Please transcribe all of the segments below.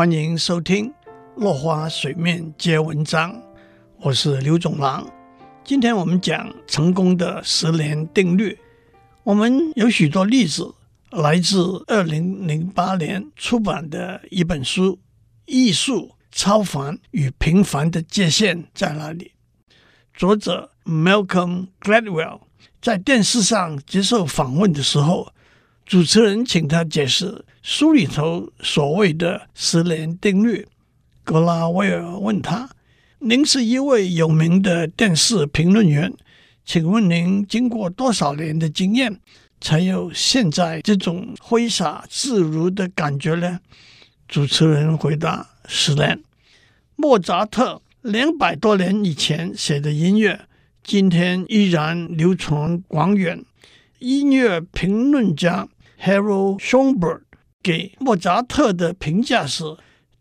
欢迎收听《落花水面皆文章》，我是刘总郎。今天我们讲成功的十年定律。我们有许多例子，来自二零零八年出版的一本书《艺术超凡与平凡的界限在哪里》。作者 Malcolm Gladwell 在电视上接受访问的时候，主持人请他解释书里头所谓的十年定律。格拉威尔问他：“您是一位有名的电视评论员，请问您经过多少年的经验，才有现在这种挥洒自如的感觉呢？”主持人回答：“十年。”莫扎特两百多年以前写的音乐，今天依然流传广远。音乐评论家 Harold Schoenberg 给莫扎特的评价是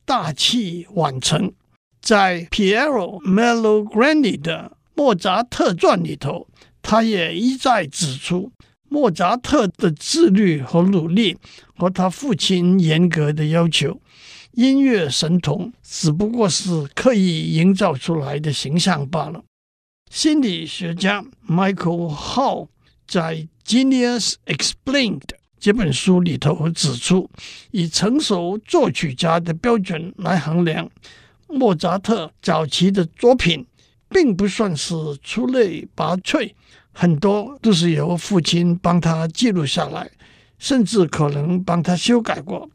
大器晚成。在 Piero Malagrange 的《莫扎特传》里头，他也一再指出莫扎特的自律和努力，和他父亲严格的要求。音乐神童只不过是刻意营造出来的形象罢了。心理学家 Michael Hall 在《Genius Explained》这本书里头指出，以成熟作曲家的标准来衡量，莫扎特早期的作品并不算是出类拔萃，很多都是由父亲帮他记录下来，甚至可能帮他修改过。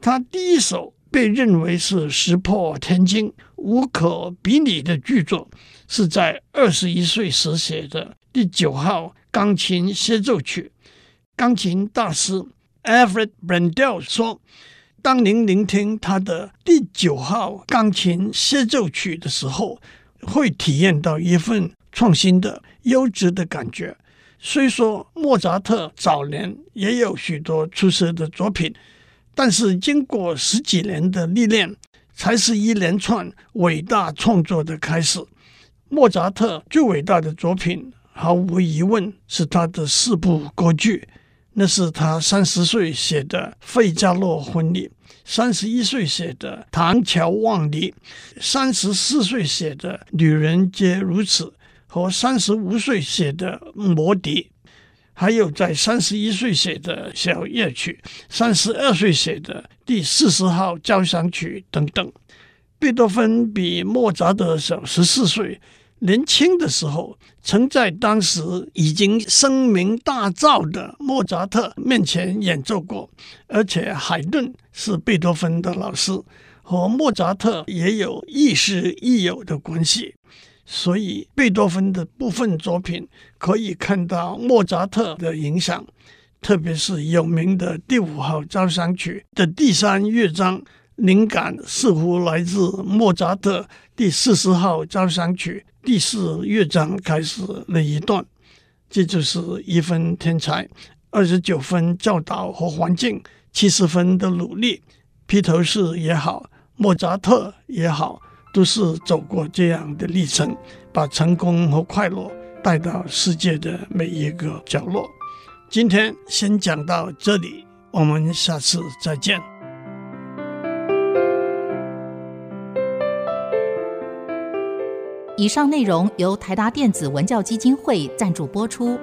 他第一首被认为是石破天惊、无可比拟的巨作，是在二十一岁时写的第九号钢琴协奏曲。钢琴大师 Alfred Brendel 说：“当您聆听他的第九号钢琴协奏曲的时候，会体验到一份创新的、优质的感觉。虽说莫扎特早年也有许多出色的作品，但是经过十几年的历练，才是一连串伟大创作的开始。莫扎特最伟大的作品，毫无疑问是他的四部歌剧。”那是他三十岁写的《费加罗婚礼》，三十一岁写的《唐乔望尼》，三十四岁写的《女人皆如此》，和三十五岁写的《魔笛》，还有在三十一岁写的小夜曲，三十二岁写的第四十号交响曲等等。贝多芬比莫扎特小十四岁。年轻的时候，曾在当时已经声名大噪的莫扎特面前演奏过，而且海顿是贝多芬的老师，和莫扎特也有亦师亦友的关系，所以贝多芬的部分作品可以看到莫扎特的影响，特别是有名的第五号交响曲的第三乐章，灵感似乎来自莫扎特第四十号交响曲。第四乐章开始那一段，这就是一分天才，二十九分教导和环境，七十分的努力。披头士也好，莫扎特也好，都是走过这样的历程，把成功和快乐带到世界的每一个角落。今天先讲到这里，我们下次再见。以上内容由台达电子文教基金会赞助播出。